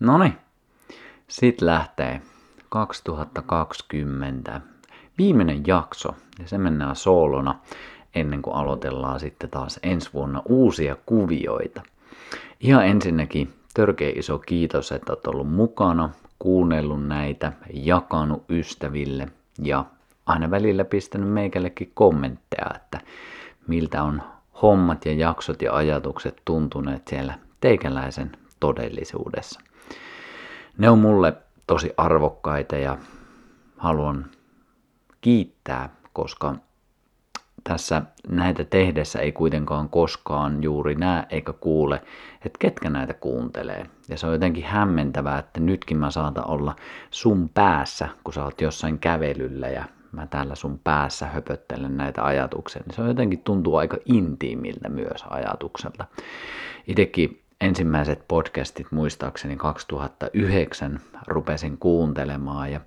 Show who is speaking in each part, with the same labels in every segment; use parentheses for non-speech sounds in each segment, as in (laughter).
Speaker 1: Noni, sitten lähtee 2020 viimeinen jakso ja se mennään soolona ennen kuin aloitellaan sitten taas ensi vuonna uusia kuvioita. Ihan ensinnäkin törkeä iso kiitos, että olet ollut mukana, kuunnellut näitä, jakanut ystäville ja aina välillä pistänyt meikällekin kommentteja, että miltä on hommat ja jaksot ja ajatukset tuntuneet siellä teikäläisen todellisuudessa. Ne on mulle tosi arvokkaita ja haluan kiittää, koska tässä näitä tehdessä ei kuitenkaan koskaan juuri näe eikä kuule, että ketkä näitä kuuntelee. Ja se on jotenkin hämmentävää, että nytkin mä saatan olla sun päässä, kun sä oot jossain kävelyllä ja mä täällä sun päässä höpöttelen näitä ajatuksia. Se on jotenkin tuntuu aika intiimiltä myös ajatukselta. Itekin ensimmäiset podcastit muistaakseni 2009 rupesin kuuntelemaan ja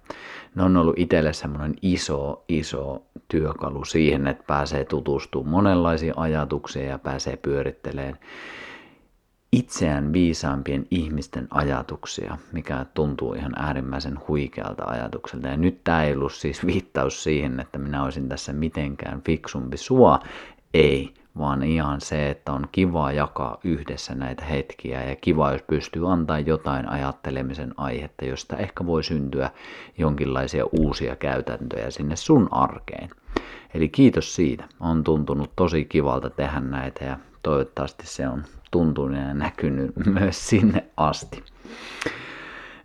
Speaker 1: ne on ollut itselle semmoinen iso, iso työkalu siihen, että pääsee tutustumaan monenlaisiin ajatuksiin ja pääsee pyörittelemään itseään viisaampien ihmisten ajatuksia, mikä tuntuu ihan äärimmäisen huikealta ajatukselta. Ja nyt tämä ei ollut siis viittaus siihen, että minä olisin tässä mitenkään fiksumpi sua, ei, vaan ihan se, että on kiva jakaa yhdessä näitä hetkiä ja kiva, jos pystyy antaa jotain ajattelemisen aihetta, josta ehkä voi syntyä jonkinlaisia uusia käytäntöjä sinne sun arkeen. Eli kiitos siitä. On tuntunut tosi kivalta tehdä näitä ja toivottavasti se on tuntunut ja näkynyt (laughs) myös sinne asti.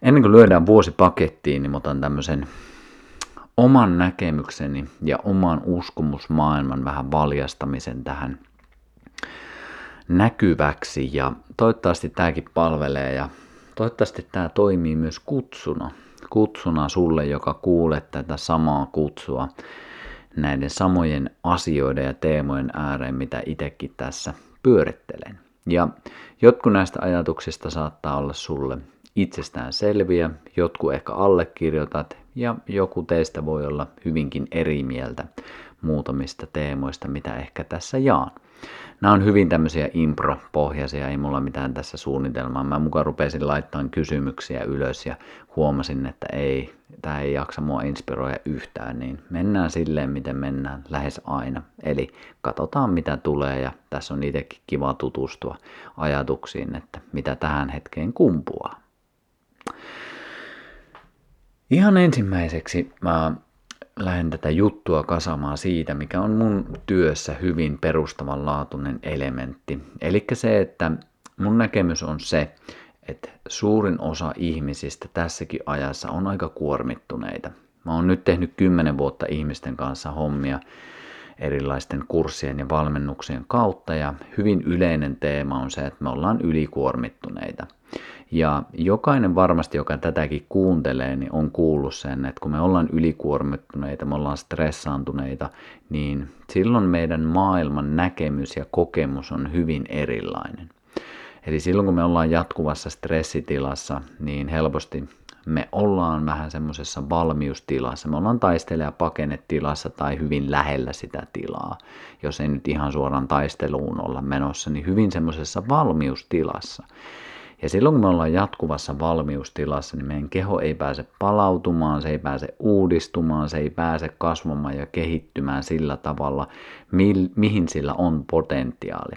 Speaker 1: Ennen kuin lyödään vuosi pakettiin, niin otan tämmöisen oman näkemykseni ja oman uskomusmaailman vähän valjastamisen tähän näkyväksi ja toivottavasti tämäkin palvelee ja toivottavasti tämä toimii myös kutsuna. Kutsuna sulle, joka kuulet tätä samaa kutsua näiden samojen asioiden ja teemojen ääreen, mitä itsekin tässä pyörittelen. Ja jotkut näistä ajatuksista saattaa olla sulle itsestään selviä, jotkut ehkä allekirjoitat ja joku teistä voi olla hyvinkin eri mieltä muutamista teemoista, mitä ehkä tässä jaan. Nämä on hyvin tämmöisiä impro-pohjaisia, ei mulla mitään tässä suunnitelmaa. Mä mukaan rupesin laittamaan kysymyksiä ylös ja huomasin, että ei, tämä ei jaksa mua inspiroida yhtään, niin mennään silleen, miten mennään lähes aina. Eli katsotaan, mitä tulee ja tässä on itsekin kiva tutustua ajatuksiin, että mitä tähän hetkeen kumpuaa. Ihan ensimmäiseksi mä lähden tätä juttua kasamaan siitä, mikä on mun työssä hyvin perustavanlaatuinen elementti. Eli se, että mun näkemys on se, että suurin osa ihmisistä tässäkin ajassa on aika kuormittuneita. Mä oon nyt tehnyt kymmenen vuotta ihmisten kanssa hommia erilaisten kurssien ja valmennuksien kautta ja hyvin yleinen teema on se, että me ollaan ylikuormittuneita. Ja jokainen varmasti, joka tätäkin kuuntelee, niin on kuullut sen, että kun me ollaan ylikuormittuneita, me ollaan stressaantuneita, niin silloin meidän maailman näkemys ja kokemus on hyvin erilainen. Eli silloin kun me ollaan jatkuvassa stressitilassa, niin helposti me ollaan vähän semmoisessa valmiustilassa. Me ollaan taistele- ja pakenetilassa tai hyvin lähellä sitä tilaa. Jos ei nyt ihan suoraan taisteluun olla menossa, niin hyvin semmoisessa valmiustilassa. Ja silloin kun me ollaan jatkuvassa valmiustilassa, niin meidän keho ei pääse palautumaan, se ei pääse uudistumaan, se ei pääse kasvamaan ja kehittymään sillä tavalla, mihin sillä on potentiaali.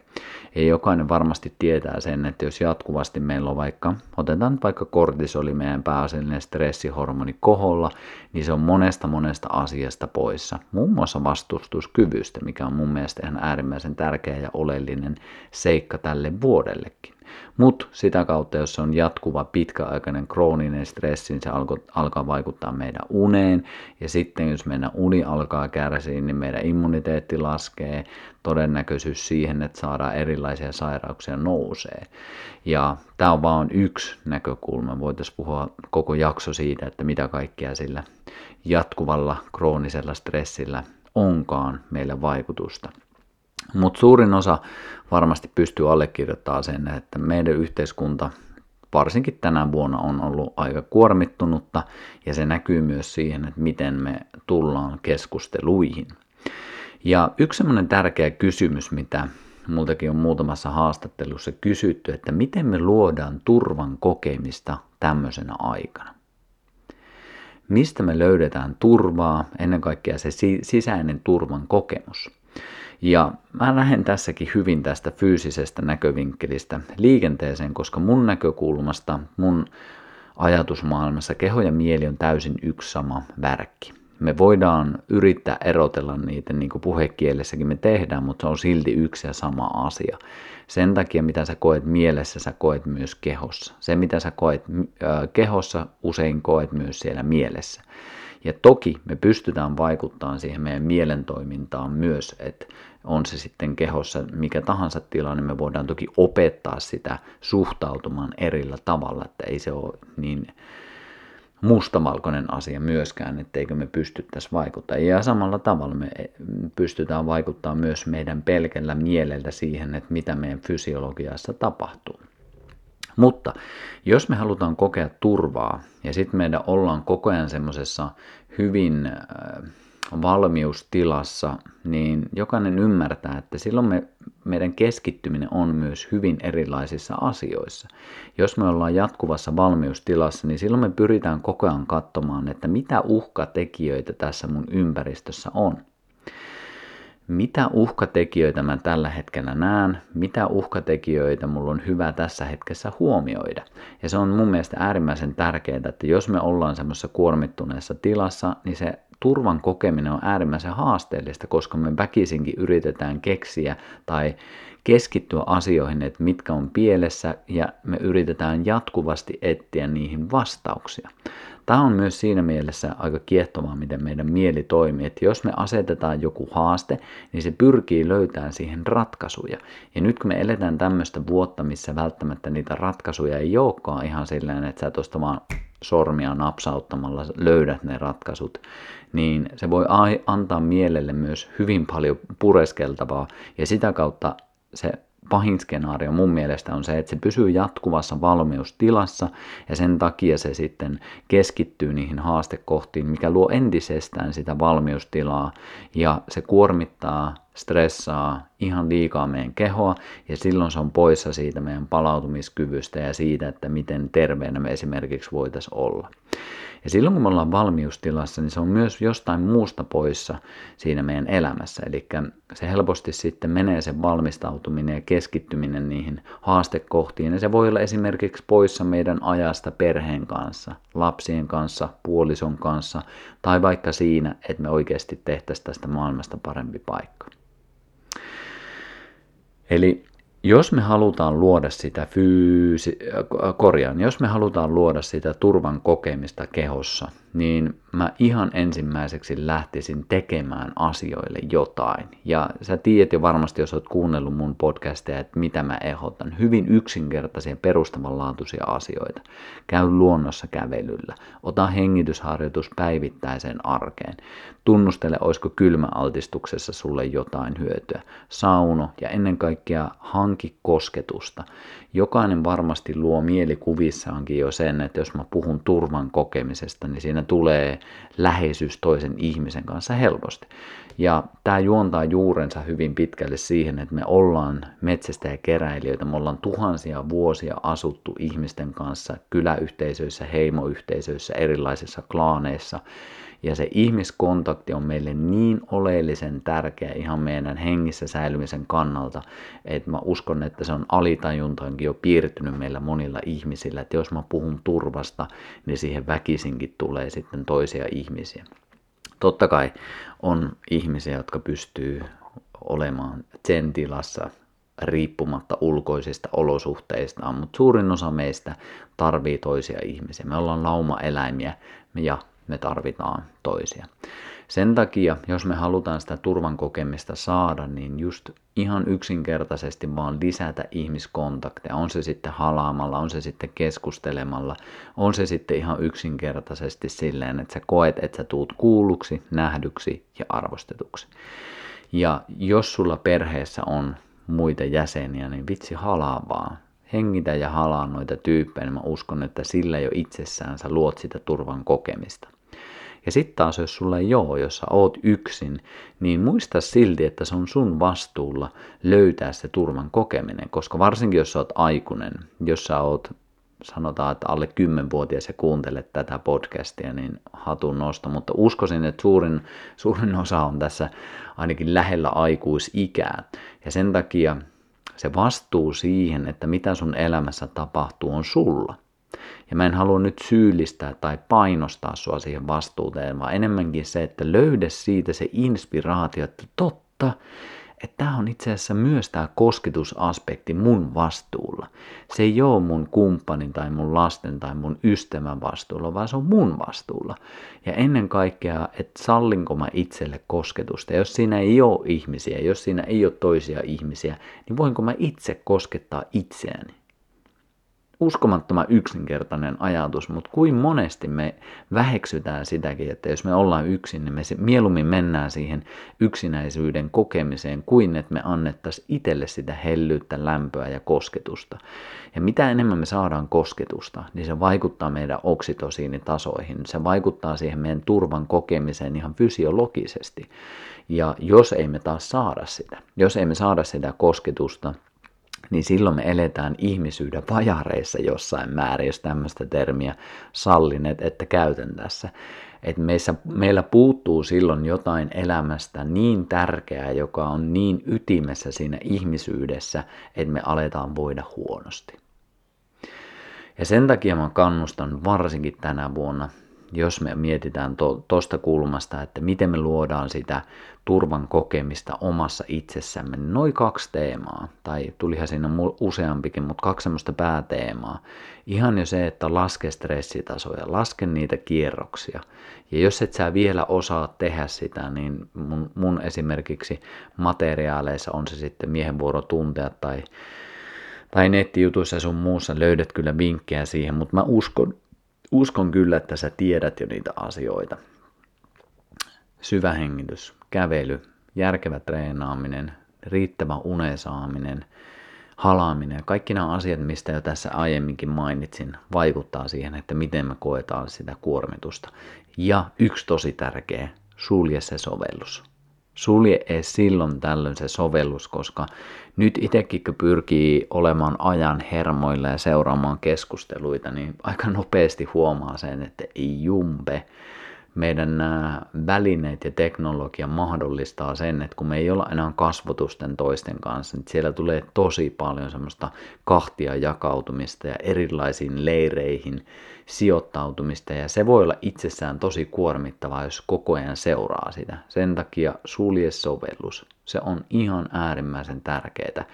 Speaker 1: Ja jokainen varmasti tietää sen, että jos jatkuvasti meillä on vaikka, otetaan vaikka kortisoli, meidän pääasiallinen stressihormoni koholla, niin se on monesta monesta asiasta poissa. Muun muassa vastustuskyvystä, mikä on mun mielestä ihan äärimmäisen tärkeä ja oleellinen seikka tälle vuodellekin. Mutta sitä kautta, jos se on jatkuva pitkäaikainen krooninen stressi, niin se alkaa vaikuttaa meidän uneen. Ja sitten jos meidän uni alkaa kärsiä, niin meidän immuniteetti laskee. Todennäköisyys siihen, että saadaan erilaisia sairauksia nousee. Ja tämä on vain yksi näkökulma. Voitaisiin puhua koko jakso siitä, että mitä kaikkea sillä jatkuvalla kroonisella stressillä onkaan meille vaikutusta. Mutta suurin osa varmasti pystyy allekirjoittamaan sen, että meidän yhteiskunta varsinkin tänä vuonna on ollut aika kuormittunutta ja se näkyy myös siihen, että miten me tullaan keskusteluihin. Ja yksi semmoinen tärkeä kysymys, mitä multakin on muutamassa haastattelussa kysytty, että miten me luodaan turvan kokemista tämmöisenä aikana. Mistä me löydetään turvaa, ennen kaikkea se sisäinen turvan kokemus. Ja mä lähden tässäkin hyvin tästä fyysisestä näkövinkkelistä liikenteeseen, koska mun näkökulmasta, mun ajatusmaailmassa keho ja mieli on täysin yksi sama värkki. Me voidaan yrittää erotella niitä, niin kuin puhekielessäkin me tehdään, mutta se on silti yksi ja sama asia. Sen takia, mitä sä koet mielessä, sä koet myös kehossa. Se, mitä sä koet kehossa, usein koet myös siellä mielessä. Ja toki me pystytään vaikuttamaan siihen meidän mielentoimintaan myös, että on se sitten kehossa mikä tahansa tilanne, me voidaan toki opettaa sitä suhtautumaan erillä tavalla, että ei se ole niin mustavalkoinen asia myöskään, etteikö me pystyttäisi vaikuttaa. Ja samalla tavalla me pystytään vaikuttaa myös meidän pelkällä mielellä siihen, että mitä meidän fysiologiassa tapahtuu. Mutta jos me halutaan kokea turvaa ja sitten meidän ollaan koko ajan semmoisessa hyvin äh, valmiustilassa, niin jokainen ymmärtää, että silloin me, meidän keskittyminen on myös hyvin erilaisissa asioissa. Jos me ollaan jatkuvassa valmiustilassa, niin silloin me pyritään koko ajan katsomaan, että mitä uhkatekijöitä tässä mun ympäristössä on. Mitä uhkatekijöitä mä tällä hetkellä näen, mitä uhkatekijöitä mulla on hyvä tässä hetkessä huomioida. Ja se on mun mielestä äärimmäisen tärkeää, että jos me ollaan semmoisessa kuormittuneessa tilassa, niin se turvan kokeminen on äärimmäisen haasteellista, koska me väkisinkin yritetään keksiä tai keskittyä asioihin, että mitkä on pielessä ja me yritetään jatkuvasti etsiä niihin vastauksia. Tämä on myös siinä mielessä aika kiehtovaa, miten meidän mieli toimii, että jos me asetetaan joku haaste, niin se pyrkii löytämään siihen ratkaisuja. Ja nyt kun me eletään tämmöistä vuotta, missä välttämättä niitä ratkaisuja ei olekaan ihan silleen, että sä tuosta vaan sormia napsauttamalla löydät ne ratkaisut, niin se voi antaa mielelle myös hyvin paljon pureskeltavaa. Ja sitä kautta se pahin skenaario mun mielestä on se, että se pysyy jatkuvassa valmiustilassa ja sen takia se sitten keskittyy niihin haastekohtiin, mikä luo entisestään sitä valmiustilaa ja se kuormittaa, stressaa ihan liikaa meidän kehoa ja silloin se on poissa siitä meidän palautumiskyvystä ja siitä, että miten terveenä me esimerkiksi voitaisiin olla. Ja silloin kun me ollaan valmiustilassa, niin se on myös jostain muusta poissa siinä meidän elämässä. Eli se helposti sitten menee se valmistautuminen ja keskittyminen niihin haastekohtiin. Ja se voi olla esimerkiksi poissa meidän ajasta perheen kanssa, lapsien kanssa, puolison kanssa tai vaikka siinä, että me oikeasti tehtäisiin tästä maailmasta parempi paikka. Eli jos me halutaan luoda sitä fyysi, korjaan, jos me halutaan luoda sitä turvan kokemista kehossa, niin mä ihan ensimmäiseksi lähtisin tekemään asioille jotain. Ja sä tiedät jo varmasti, jos oot kuunnellut mun podcasteja, että mitä mä ehdotan. Hyvin yksinkertaisia, perustavanlaatuisia asioita. Käy luonnossa kävelyllä. Ota hengitysharjoitus päivittäiseen arkeen. Tunnustele, olisiko kylmäaltistuksessa sulle jotain hyötyä. Sauno ja ennen kaikkea hanki kosketusta. Jokainen varmasti luo mielikuvissaankin jo sen, että jos mä puhun turvan kokemisesta, niin siinä tulee läheisyys toisen ihmisen kanssa helposti. Ja tämä juontaa juurensa hyvin pitkälle siihen, että me ollaan metsästä ja keräilijöitä, me ollaan tuhansia vuosia asuttu ihmisten kanssa kyläyhteisöissä, heimoyhteisöissä, erilaisissa klaaneissa. Ja se ihmiskontakti on meille niin oleellisen tärkeä ihan meidän hengissä säilymisen kannalta, että mä uskon, että se on alitajuntaankin jo piirtynyt meillä monilla ihmisillä, että jos mä puhun turvasta, niin siihen väkisinkin tulee sitten toisia ihmisiä. Totta kai on ihmisiä, jotka pystyy olemaan sen tilassa riippumatta ulkoisista olosuhteistaan, mutta suurin osa meistä tarvii toisia ihmisiä. Me ollaan lauma-eläimiä ja me tarvitaan toisia. Sen takia, jos me halutaan sitä turvan kokemista saada, niin just ihan yksinkertaisesti vaan lisätä ihmiskontakteja. On se sitten halaamalla, on se sitten keskustelemalla, on se sitten ihan yksinkertaisesti silleen, että sä koet, että sä tuut kuulluksi, nähdyksi ja arvostetuksi. Ja jos sulla perheessä on muita jäseniä, niin vitsi halaa vaan. Hengitä ja halaa noita tyyppejä, niin mä uskon, että sillä jo itsessään sä luot sitä turvan kokemista. Ja sitten taas, jos sulla ei ole, jos sä oot yksin, niin muista silti, että se on sun vastuulla löytää se turvan kokeminen, koska varsinkin jos sä oot aikuinen, jos sä oot sanotaan, että alle 10-vuotias ja kuuntelet tätä podcastia, niin hatun nosto, mutta uskoisin, että suurin, suurin osa on tässä ainakin lähellä aikuisikää. Ja sen takia se vastuu siihen, että mitä sun elämässä tapahtuu, on sulla. Ja mä en halua nyt syyllistää tai painostaa sua siihen vastuuteen, vaan enemmänkin se, että löydä siitä se inspiraatio, että totta, että tämä on itse asiassa myös tämä kosketusaspekti mun vastuulla. Se ei ole mun kumppanin tai mun lasten tai mun ystävän vastuulla, vaan se on mun vastuulla. Ja ennen kaikkea, että sallinko mä itselle kosketusta. Jos siinä ei ole ihmisiä, jos siinä ei ole toisia ihmisiä, niin voinko mä itse koskettaa itseäni? Uskomattoman yksinkertainen ajatus, mutta kuin monesti me väheksytään sitäkin, että jos me ollaan yksin, niin me mieluummin mennään siihen yksinäisyyden kokemiseen, kuin että me annettaisiin itselle sitä hellyyttä, lämpöä ja kosketusta. Ja mitä enemmän me saadaan kosketusta, niin se vaikuttaa meidän oksitosiinitasoihin, se vaikuttaa siihen meidän turvan kokemiseen ihan fysiologisesti. Ja jos ei me taas saada sitä, jos ei me saada sitä kosketusta, niin silloin me eletään ihmisyyden vajareissa jossain määrin, jos tämmöistä termiä sallineet, että käytän tässä. Että meissä, meillä puuttuu silloin jotain elämästä niin tärkeää, joka on niin ytimessä siinä ihmisyydessä, että me aletaan voida huonosti. Ja sen takia mä kannustan varsinkin tänä vuonna jos me mietitään tuosta to, kulmasta, että miten me luodaan sitä turvan kokemista omassa itsessämme, niin noin kaksi teemaa, tai tulihan siinä useampikin, mutta kaksi semmoista pääteemaa. Ihan jo se, että laske stressitasoja, laske niitä kierroksia. Ja jos et sä vielä osaa tehdä sitä, niin mun, mun esimerkiksi materiaaleissa on se sitten miehen vuoro tuntea tai tai nettijutuissa sun muussa löydät kyllä vinkkejä siihen, mutta mä uskon, uskon kyllä, että sä tiedät jo niitä asioita. Syvä hengitys, kävely, järkevä treenaaminen, riittävä unesaaminen, halaaminen, kaikki nämä asiat, mistä jo tässä aiemminkin mainitsin, vaikuttaa siihen, että miten me koetaan sitä kuormitusta. Ja yksi tosi tärkeä, sulje se sovellus sulje edes silloin tällöin se sovellus, koska nyt itsekin kun pyrkii olemaan ajan hermoilla ja seuraamaan keskusteluita, niin aika nopeasti huomaa sen, että ei jumpe, meidän nämä välineet ja teknologia mahdollistaa sen, että kun me ei olla enää kasvotusten toisten kanssa, niin siellä tulee tosi paljon semmoista kahtia jakautumista ja erilaisiin leireihin sijoittautumista ja se voi olla itsessään tosi kuormittavaa, jos koko ajan seuraa sitä. Sen takia sulje sovellus. Se on ihan äärimmäisen tärkeää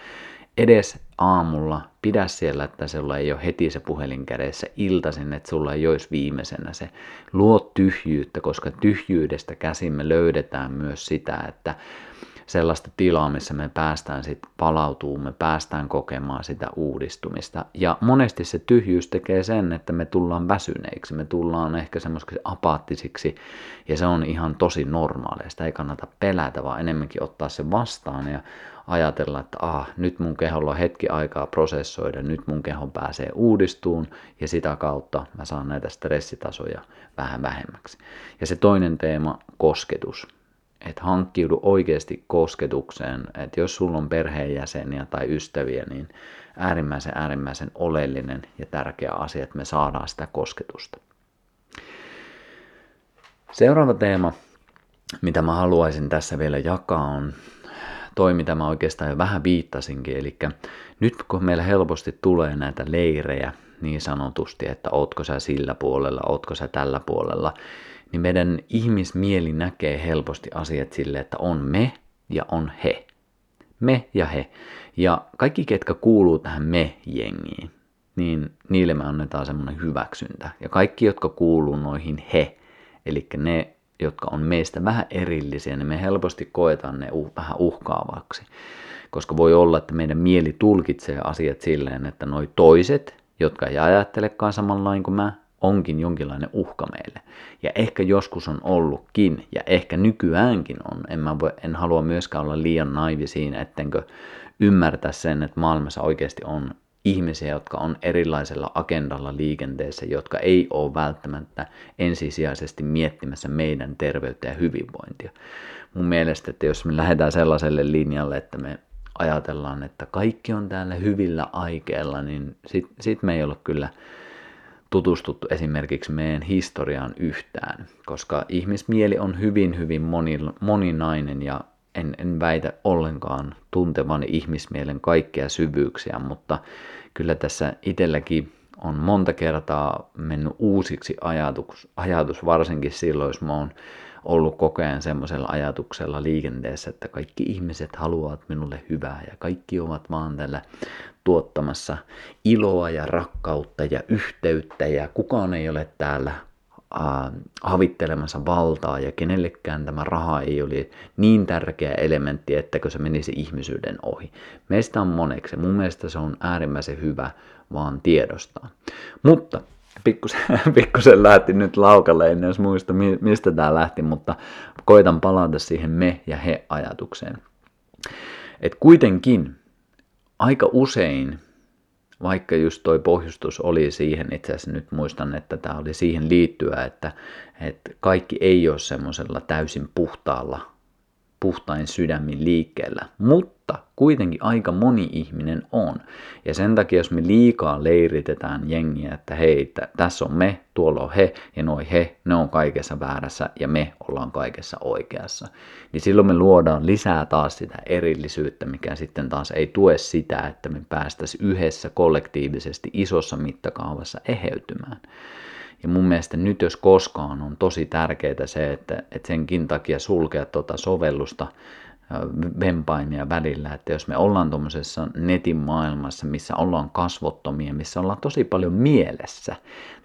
Speaker 1: edes aamulla, pidä siellä, että sulla ei ole heti se puhelin kädessä iltaisin, että sulla ei olisi viimeisenä se. Luo tyhjyyttä, koska tyhjyydestä käsin me löydetään myös sitä, että sellaista tilaa, missä me päästään sitten palautuu, me päästään kokemaan sitä uudistumista. Ja monesti se tyhjyys tekee sen, että me tullaan väsyneiksi, me tullaan ehkä semmoisiksi apaattisiksi, ja se on ihan tosi normaalia. Sitä ei kannata pelätä, vaan enemmänkin ottaa se vastaan ja ajatella, että ah, nyt mun keholla on hetki aikaa prosessoida, nyt mun keho pääsee uudistuun ja sitä kautta mä saan näitä stressitasoja vähän vähemmäksi. Ja se toinen teema, kosketus. Että hankkiudu oikeasti kosketukseen, että jos sulla on perheenjäseniä tai ystäviä, niin äärimmäisen äärimmäisen oleellinen ja tärkeä asia, että me saadaan sitä kosketusta. Seuraava teema, mitä mä haluaisin tässä vielä jakaa, on toi, mitä mä oikeastaan jo vähän viittasinkin. Eli nyt kun meillä helposti tulee näitä leirejä niin sanotusti, että ootko sä sillä puolella, ootko sä tällä puolella, niin meidän ihmismieli näkee helposti asiat sille, että on me ja on he. Me ja he. Ja kaikki, ketkä kuuluu tähän me-jengiin, niin niille me annetaan semmoinen hyväksyntä. Ja kaikki, jotka kuuluu noihin he, eli ne jotka on meistä vähän erillisiä, niin me helposti koetaan ne uh, vähän uhkaavaksi. Koska voi olla, että meidän mieli tulkitsee asiat silleen, että noi toiset, jotka ei ajattelekaan samanlain kuin mä, onkin jonkinlainen uhka meille. Ja ehkä joskus on ollutkin, ja ehkä nykyäänkin on. En, mä voi, en halua myöskään olla liian naivi siinä, ettenkö ymmärtää sen, että maailmassa oikeasti on ihmisiä, jotka on erilaisella agendalla liikenteessä, jotka ei ole välttämättä ensisijaisesti miettimässä meidän terveyttä ja hyvinvointia. Mun mielestä, että jos me lähdetään sellaiselle linjalle, että me ajatellaan, että kaikki on täällä hyvillä aikeilla, niin sit, sit me ei ole kyllä tutustuttu esimerkiksi meidän historiaan yhtään, koska ihmismieli on hyvin, hyvin moni, moninainen ja en, en väitä ollenkaan tuntevani ihmismielen kaikkea syvyyksiä, mutta kyllä tässä itselläkin on monta kertaa mennyt uusiksi ajatus, ajatus varsinkin silloin, jos mä oon ollut koko ajan semmoisella ajatuksella liikenteessä, että kaikki ihmiset haluavat minulle hyvää ja kaikki ovat vaan tällä tuottamassa iloa ja rakkautta ja yhteyttä ja kukaan ei ole täällä havittelemassa valtaa ja kenellekään tämä raha ei ole niin tärkeä elementti, ettäkö se menisi ihmisyyden ohi. Meistä on moneksi. Mun mielestä se on äärimmäisen hyvä vaan tiedostaa. Mutta pikkusen, (laughs) pikkusen lähti nyt laukalle, en edes muista mistä tämä lähti, mutta koitan palata siihen me ja he ajatukseen. Et kuitenkin aika usein vaikka just toi pohjustus oli siihen, itse asiassa nyt muistan, että tämä oli siihen liittyä, että, että kaikki ei ole semmoisella täysin puhtaalla, puhtain sydämin liikkeellä, mutta kuitenkin aika moni ihminen on. Ja sen takia, jos me liikaa leiritetään jengiä, että hei, tässä on me, tuolla on he, ja noi he, ne on kaikessa väärässä, ja me ollaan kaikessa oikeassa, niin silloin me luodaan lisää taas sitä erillisyyttä, mikä sitten taas ei tue sitä, että me päästäisiin yhdessä kollektiivisesti isossa mittakaavassa eheytymään. Ja mun mielestä nyt jos koskaan on tosi tärkeää se, että, että senkin takia sulkea tuota sovellusta vempaimia välillä, että jos me ollaan tuommoisessa netin maailmassa, missä ollaan kasvottomia, missä ollaan tosi paljon mielessä,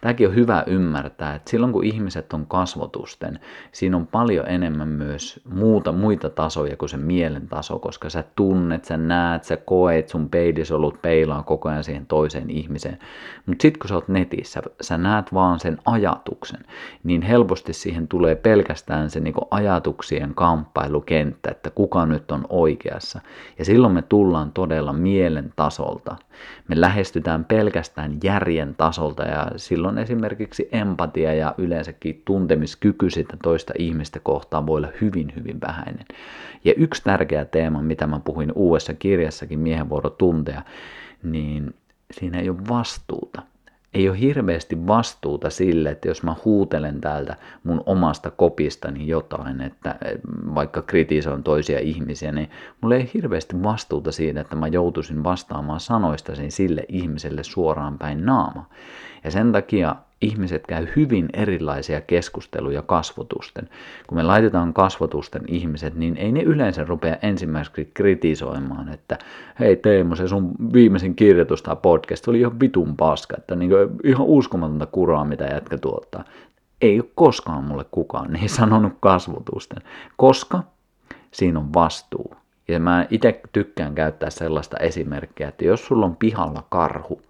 Speaker 1: tämäkin on hyvä ymmärtää, että silloin kun ihmiset on kasvotusten, siinä on paljon enemmän myös muuta, muita tasoja kuin se mielen taso, koska sä tunnet, sä näet, sä koet, sun peilisolut peilaa koko ajan siihen toiseen ihmiseen. Mutta sitten kun sä oot netissä, sä näet vaan sen ajatuksen, niin helposti siihen tulee pelkästään se niinku ajatuksien kamppailukenttä, että kuka nyt on oikeassa. Ja silloin me tullaan todella mielen tasolta. Me lähestytään pelkästään järjen tasolta ja silloin esimerkiksi empatia ja yleensäkin tuntemiskyky sitä toista ihmistä kohtaan voi olla hyvin, hyvin vähäinen. Ja yksi tärkeä teema, mitä mä puhuin uudessa kirjassakin, Miehen vuoro tuntea, niin siinä ei ole vastuuta ei ole hirveästi vastuuta sille, että jos mä huutelen täältä mun omasta kopistani jotain, että vaikka kritisoin toisia ihmisiä, niin mulla ei hirveästi vastuuta siitä, että mä joutuisin vastaamaan sanoistasi sille ihmiselle suoraan päin naama. Ja sen takia ihmiset käy hyvin erilaisia keskusteluja kasvotusten. Kun me laitetaan kasvotusten ihmiset, niin ei ne yleensä rupea ensimmäiseksi kritisoimaan, että hei Teemu, se sun viimeisin kirjoitus tai podcast oli ihan vitun paska, että niin ihan uskomatonta kuraa, mitä jätkä tuottaa. Ei ole koskaan mulle kukaan niin sanonut kasvotusten, koska siinä on vastuu. Ja mä itse tykkään käyttää sellaista esimerkkiä, että jos sulla on pihalla karhu,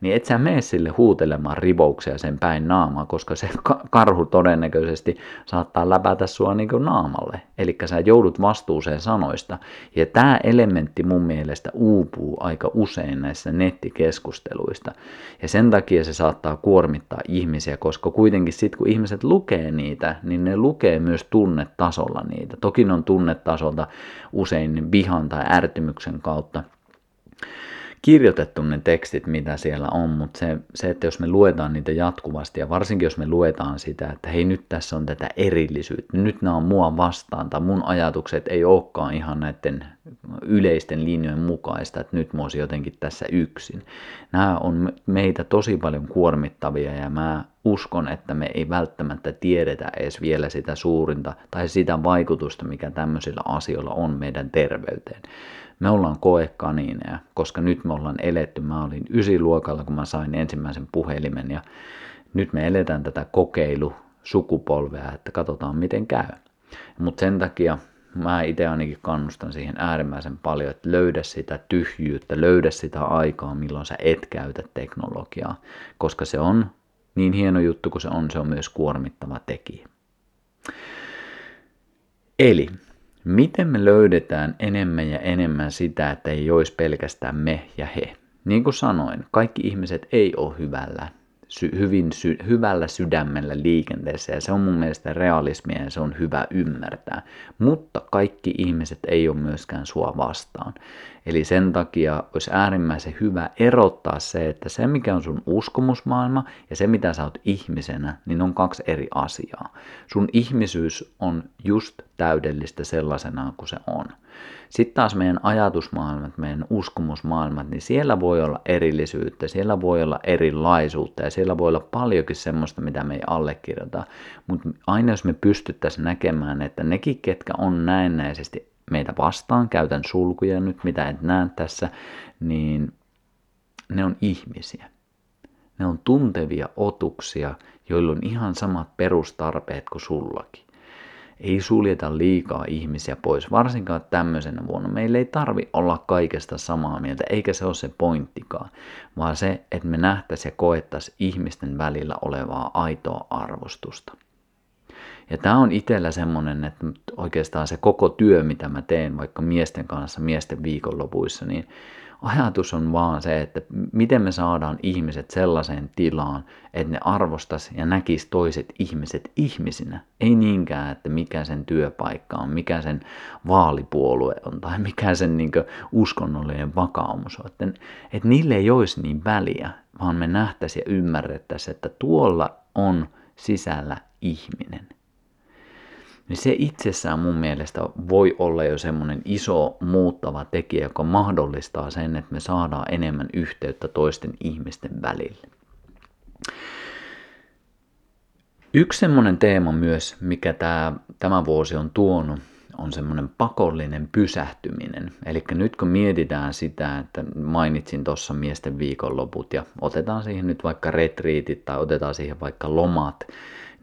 Speaker 1: niin et sä mene sille huutelemaan rivouksia sen päin naamaa, koska se karhu todennäköisesti saattaa läpätä sua niin kuin naamalle. Eli sä joudut vastuuseen sanoista. Ja tämä elementti mun mielestä uupuu aika usein näissä nettikeskusteluista. Ja sen takia se saattaa kuormittaa ihmisiä, koska kuitenkin sitten kun ihmiset lukee niitä, niin ne lukee myös tunnetasolla niitä. Toki ne on tunnetasolta usein vihan tai ärtymyksen kautta, kirjoitettu ne tekstit, mitä siellä on, mutta se, se, että jos me luetaan niitä jatkuvasti ja varsinkin jos me luetaan sitä, että hei nyt tässä on tätä erillisyyttä, nyt nämä on mua vastaan tai mun ajatukset ei olekaan ihan näiden yleisten linjojen mukaista, että nyt mä olisin jotenkin tässä yksin. Nämä on meitä tosi paljon kuormittavia ja mä uskon, että me ei välttämättä tiedetä edes vielä sitä suurinta tai sitä vaikutusta, mikä tämmöisillä asioilla on meidän terveyteen me ollaan koekaniineja, koska nyt me ollaan eletty, mä olin ysiluokalla, kun mä sain ensimmäisen puhelimen ja nyt me eletään tätä kokeilu sukupolvea, että katsotaan miten käy. Mutta sen takia mä itse ainakin kannustan siihen äärimmäisen paljon, että löydä sitä tyhjyyttä, löydä sitä aikaa, milloin sä et käytä teknologiaa, koska se on niin hieno juttu kuin se on, se on myös kuormittava tekijä. Eli Miten me löydetään enemmän ja enemmän sitä, että ei olisi pelkästään me ja he? Niin kuin sanoin, kaikki ihmiset ei ole hyvällä sy- hyvin sy- hyvällä sydämellä liikenteessä ja se on mun mielestä realismia ja se on hyvä ymmärtää. Mutta kaikki ihmiset ei ole myöskään sua vastaan. Eli sen takia olisi äärimmäisen hyvä erottaa se, että se mikä on sun uskomusmaailma ja se mitä sä oot ihmisenä, niin on kaksi eri asiaa. Sun ihmisyys on just täydellistä sellaisena kuin se on. Sitten taas meidän ajatusmaailmat, meidän uskomusmaailmat, niin siellä voi olla erillisyyttä, siellä voi olla erilaisuutta ja siellä voi olla paljonkin semmoista, mitä me ei allekirjoita. Mutta aina jos me pystyttäisiin näkemään, että nekin, ketkä on näennäisesti meitä vastaan, käytän sulkuja nyt, mitä et näe tässä, niin ne on ihmisiä. Ne on tuntevia otuksia, joilla on ihan samat perustarpeet kuin sullakin ei suljeta liikaa ihmisiä pois, varsinkaan tämmöisenä vuonna. Meillä ei tarvi olla kaikesta samaa mieltä, eikä se ole se pointtikaan, vaan se, että me nähtäisiin ja koettaisiin ihmisten välillä olevaa aitoa arvostusta. Ja tämä on itsellä semmoinen, että oikeastaan se koko työ, mitä mä teen vaikka miesten kanssa, miesten viikonlopuissa, niin ajatus on vaan se, että miten me saadaan ihmiset sellaiseen tilaan, että ne arvostas ja näkis toiset ihmiset ihmisinä. Ei niinkään, että mikä sen työpaikka on, mikä sen vaalipuolue on tai mikä sen niin uskonnollinen vakaumus on. Että, että niille ei olisi niin väliä, vaan me nähtäisiin ja ymmärrettäisiin, että tuolla on sisällä ihminen niin se itsessään mun mielestä voi olla jo semmoinen iso muuttava tekijä, joka mahdollistaa sen, että me saadaan enemmän yhteyttä toisten ihmisten välille. Yksi semmoinen teema myös, mikä tämä, tämä vuosi on tuonut, on semmoinen pakollinen pysähtyminen. Eli nyt kun mietitään sitä, että mainitsin tuossa miesten viikonloput ja otetaan siihen nyt vaikka retriitit tai otetaan siihen vaikka lomat,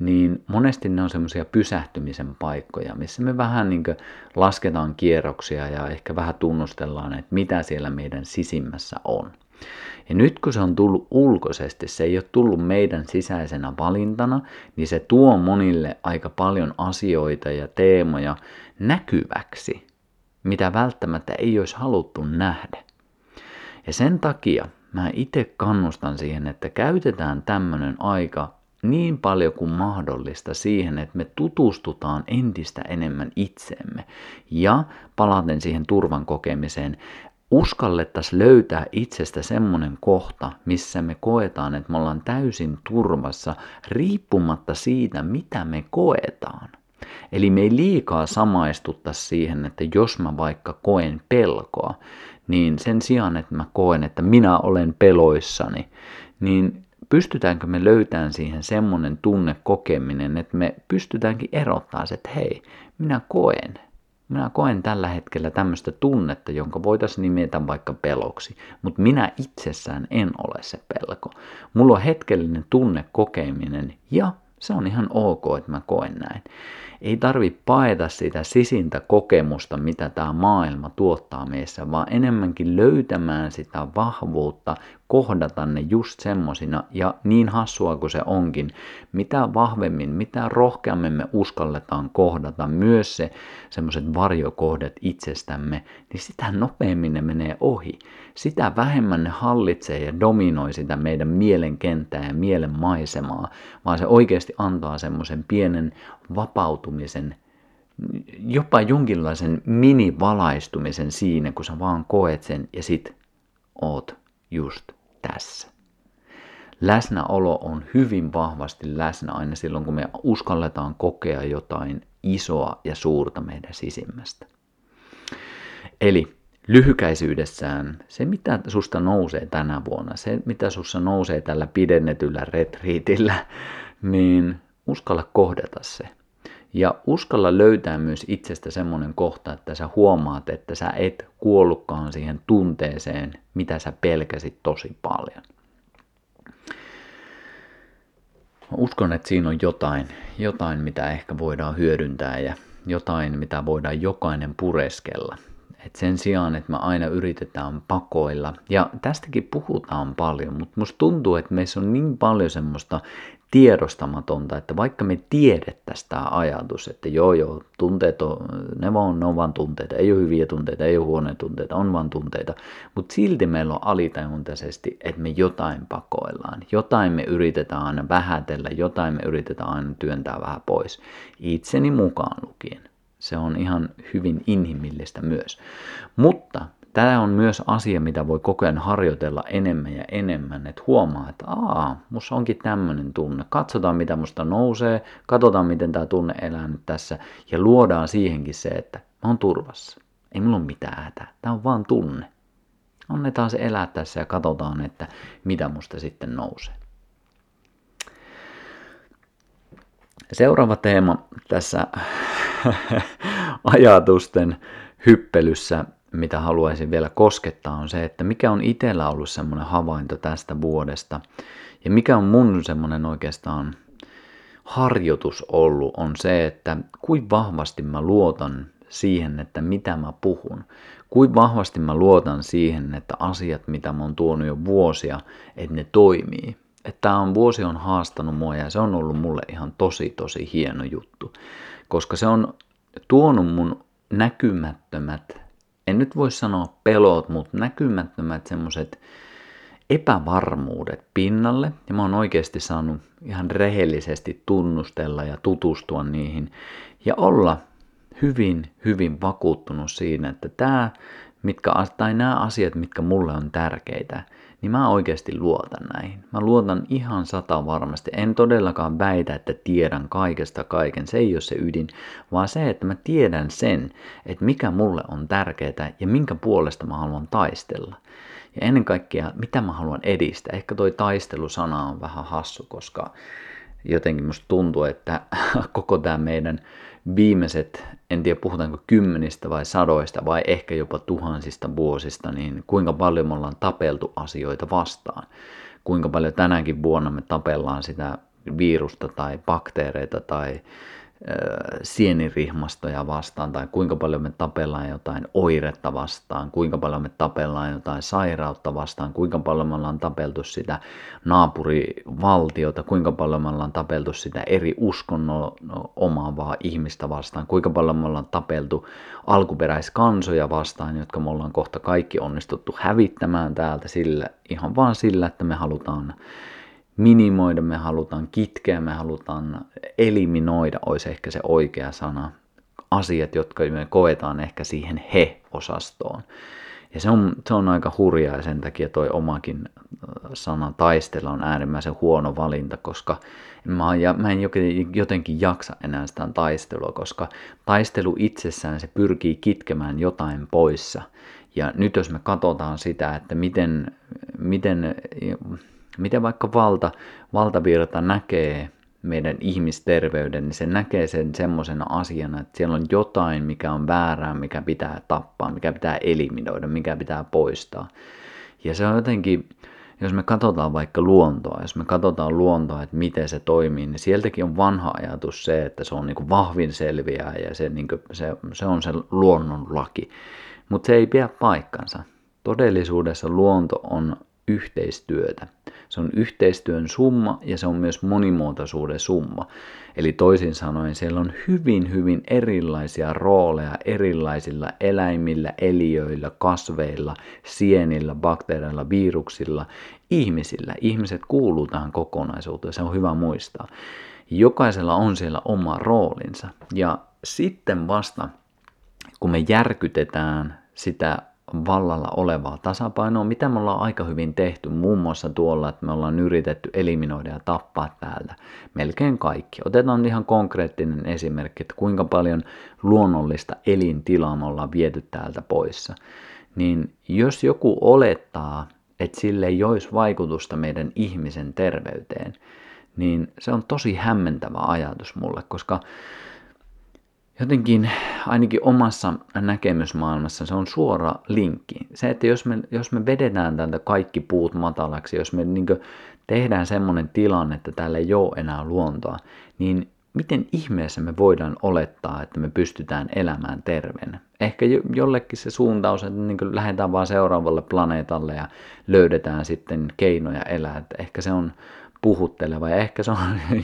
Speaker 1: niin monesti ne on semmoisia pysähtymisen paikkoja, missä me vähän niin lasketaan kierroksia ja ehkä vähän tunnustellaan, että mitä siellä meidän sisimmässä on. Ja nyt kun se on tullut ulkoisesti, se ei ole tullut meidän sisäisenä valintana, niin se tuo monille aika paljon asioita ja teemoja näkyväksi, mitä välttämättä ei olisi haluttu nähdä. Ja sen takia mä itse kannustan siihen, että käytetään tämmöinen aika niin paljon kuin mahdollista siihen, että me tutustutaan entistä enemmän itseemme. Ja palaten siihen turvan kokemiseen, uskallettaisiin löytää itsestä semmoinen kohta, missä me koetaan, että me ollaan täysin turvassa riippumatta siitä, mitä me koetaan. Eli me ei liikaa samaistutta siihen, että jos mä vaikka koen pelkoa, niin sen sijaan, että mä koen, että minä olen peloissani, niin pystytäänkö me löytämään siihen semmoinen tunne kokeminen, että me pystytäänkin erottaa se, että hei, minä koen, minä koen tällä hetkellä tämmöistä tunnetta, jonka voitaisiin nimetä vaikka peloksi, mutta minä itsessään en ole se pelko. Mulla on hetkellinen tunne kokeminen ja se on ihan ok, että mä koen näin. Ei tarvi paeta sitä sisintä kokemusta, mitä tämä maailma tuottaa meissä, vaan enemmänkin löytämään sitä vahvuutta, kohdata ne just semmosina ja niin hassua kuin se onkin, mitä vahvemmin, mitä rohkeammin me uskalletaan kohdata myös se semmoiset varjokohdat itsestämme, niin sitä nopeammin ne menee ohi. Sitä vähemmän ne hallitsee ja dominoi sitä meidän mielen kenttää ja mielen maisemaa, vaan se oikeasti antaa semmoisen pienen vapautumisen jopa jonkinlaisen minivalaistumisen siinä, kun sä vaan koet sen ja sit oot just tässä. Läsnäolo on hyvin vahvasti läsnä aina silloin, kun me uskalletaan kokea jotain isoa ja suurta meidän sisimmästä. Eli lyhykäisyydessään se, mitä susta nousee tänä vuonna, se, mitä sussa nousee tällä pidennetyllä retriitillä, niin uskalla kohdata se. Ja uskalla löytää myös itsestä semmoinen kohta, että sä huomaat, että sä et kuollutkaan siihen tunteeseen, mitä sä pelkäsit tosi paljon. Mä uskon, että siinä on jotain, jotain, mitä ehkä voidaan hyödyntää ja jotain, mitä voidaan jokainen pureskella. Et sen sijaan, että me aina yritetään pakoilla. Ja tästäkin puhutaan paljon, mutta musta tuntuu, että meissä on niin paljon semmoista tiedostamatonta, että vaikka me tiedettäisiin tämä ajatus, että joo joo, tunteet on, ne, vaan, ne on vaan tunteita, ei ole hyviä tunteita, ei ole huonoja tunteita, on vaan tunteita, mutta silti meillä on alitajuntaisesti, että me jotain pakoillaan, jotain me yritetään aina vähätellä, jotain me yritetään aina työntää vähän pois, itseni mukaan lukien. Se on ihan hyvin inhimillistä myös. Mutta tämä on myös asia, mitä voi koko ajan harjoitella enemmän ja enemmän, että huomaa, että aa, musta onkin tämmöinen tunne. Katsotaan, mitä musta nousee, katsotaan, miten tämä tunne elää nyt tässä, ja luodaan siihenkin se, että mä oon turvassa. Ei mulla ole mitään hätää. Tämä on vaan tunne. Annetaan se elää tässä ja katsotaan, että mitä musta sitten nousee. Seuraava teema tässä (laughs) ajatusten hyppelyssä, mitä haluaisin vielä koskettaa, on se, että mikä on itsellä ollut semmoinen havainto tästä vuodesta ja mikä on mun semmoinen oikeastaan harjoitus ollut, on se, että kuin vahvasti mä luotan siihen, että mitä mä puhun. Kuin vahvasti mä luotan siihen, että asiat, mitä mä oon tuonut jo vuosia, että ne toimii. Että tämä on, vuosi on haastanut mua ja se on ollut mulle ihan tosi tosi hieno juttu. Koska se on tuonut mun näkymättömät, en nyt voi sanoa pelot, mutta näkymättömät semmoset epävarmuudet pinnalle. Ja mä oon oikeasti saanut ihan rehellisesti tunnustella ja tutustua niihin ja olla hyvin, hyvin vakuuttunut siinä, että tämä, mitkä, tai nämä asiat, mitkä mulle on tärkeitä, niin mä oikeasti luotan näihin. Mä luotan ihan sata varmasti. En todellakaan väitä, että tiedän kaikesta kaiken. Se ei ole se ydin, vaan se, että mä tiedän sen, että mikä mulle on tärkeää ja minkä puolesta mä haluan taistella. Ja ennen kaikkea, mitä mä haluan edistää. Ehkä toi taistelusana on vähän hassu, koska jotenkin musta tuntuu, että (laughs) koko tämä meidän viimeiset, en tiedä puhutaanko kymmenistä vai sadoista vai ehkä jopa tuhansista vuosista, niin kuinka paljon me ollaan tapeltu asioita vastaan. Kuinka paljon tänäkin vuonna me tapellaan sitä virusta tai bakteereita tai sienirihmastoja vastaan tai kuinka paljon me tapellaan jotain oiretta vastaan, kuinka paljon me tapellaan jotain sairautta vastaan, kuinka paljon me ollaan tapeltu sitä naapurivaltiota, kuinka paljon me ollaan tapeltu sitä eri uskonnon omaavaa ihmistä vastaan, kuinka paljon me ollaan tapeltu alkuperäiskansoja vastaan, jotka me ollaan kohta kaikki onnistuttu hävittämään täältä sillä, ihan vaan sillä, että me halutaan minimoida, me halutaan kitkeä, me halutaan eliminoida, olisi ehkä se oikea sana. Asiat, jotka me koetaan ehkä siihen he-osastoon. Ja se on, se on aika hurjaa ja sen takia toi omakin äh, sana taistella on äärimmäisen huono valinta, koska mä, ja, mä en jotenkin jaksa enää sitä taistelua, koska taistelu itsessään se pyrkii kitkemään jotain poissa. Ja nyt jos me katsotaan sitä, että miten, miten miten vaikka valta, valtavirta näkee meidän ihmisterveyden, niin se näkee sen semmoisena asiana, että siellä on jotain, mikä on väärää, mikä pitää tappaa, mikä pitää eliminoida, mikä pitää poistaa. Ja se on jotenkin, jos me katsotaan vaikka luontoa, jos me katsotaan luontoa, että miten se toimii, niin sieltäkin on vanha ajatus se, että se on niin vahvin selviää ja se, niin se, se on se luonnon laki. Mutta se ei pidä paikkansa. Todellisuudessa luonto on yhteistyötä. Se on yhteistyön summa ja se on myös monimuotoisuuden summa. Eli toisin sanoen siellä on hyvin, hyvin erilaisia rooleja erilaisilla eläimillä, eliöillä, kasveilla, sienillä, bakteereilla, viruksilla, ihmisillä. Ihmiset kuuluu tähän kokonaisuuteen, se on hyvä muistaa. Jokaisella on siellä oma roolinsa. Ja sitten vasta, kun me järkytetään sitä vallalla olevaa tasapainoa, mitä me ollaan aika hyvin tehty, muun muassa tuolla, että me ollaan yritetty eliminoida ja tappaa täältä melkein kaikki. Otetaan ihan konkreettinen esimerkki, että kuinka paljon luonnollista elintilaa me ollaan viety täältä poissa. Niin jos joku olettaa, että sille ei olisi vaikutusta meidän ihmisen terveyteen, niin se on tosi hämmentävä ajatus mulle, koska jotenkin ainakin omassa näkemysmaailmassa se on suora linkki. Se, että jos me, jos me vedetään tältä kaikki puut matalaksi, jos me niin tehdään semmoinen tilanne, että täällä ei ole enää luontoa, niin miten ihmeessä me voidaan olettaa, että me pystytään elämään terveenä. Ehkä jollekin se suuntaus, että niin lähdetään vaan seuraavalle planeetalle ja löydetään sitten keinoja elää. Että ehkä se on puhutteleva. Ja ehkä se on (laughs)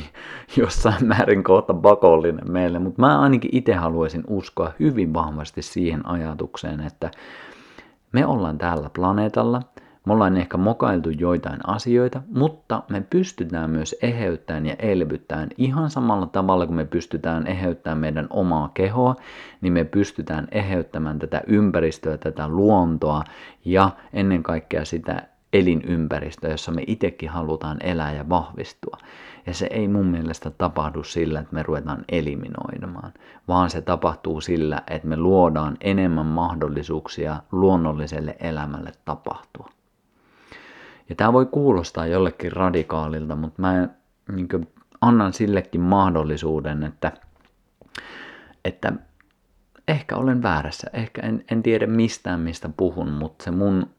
Speaker 1: jossain määrin kohta pakollinen meille, mutta mä ainakin itse haluaisin uskoa hyvin vahvasti siihen ajatukseen, että me ollaan täällä planeetalla, me ollaan ehkä mokailtu joitain asioita, mutta me pystytään myös eheyttämään ja elvyttämään ihan samalla tavalla kuin me pystytään eheyttämään meidän omaa kehoa, niin me pystytään eheyttämään tätä ympäristöä, tätä luontoa ja ennen kaikkea sitä elinympäristöä, jossa me itsekin halutaan elää ja vahvistua. Ja se ei mun mielestä tapahdu sillä, että me ruvetaan eliminoimaan, vaan se tapahtuu sillä, että me luodaan enemmän mahdollisuuksia luonnolliselle elämälle tapahtua. Ja tämä voi kuulostaa jollekin radikaalilta, mutta mä niin annan sillekin mahdollisuuden, että, että ehkä olen väärässä, ehkä en, en tiedä mistään mistä puhun, mutta se mun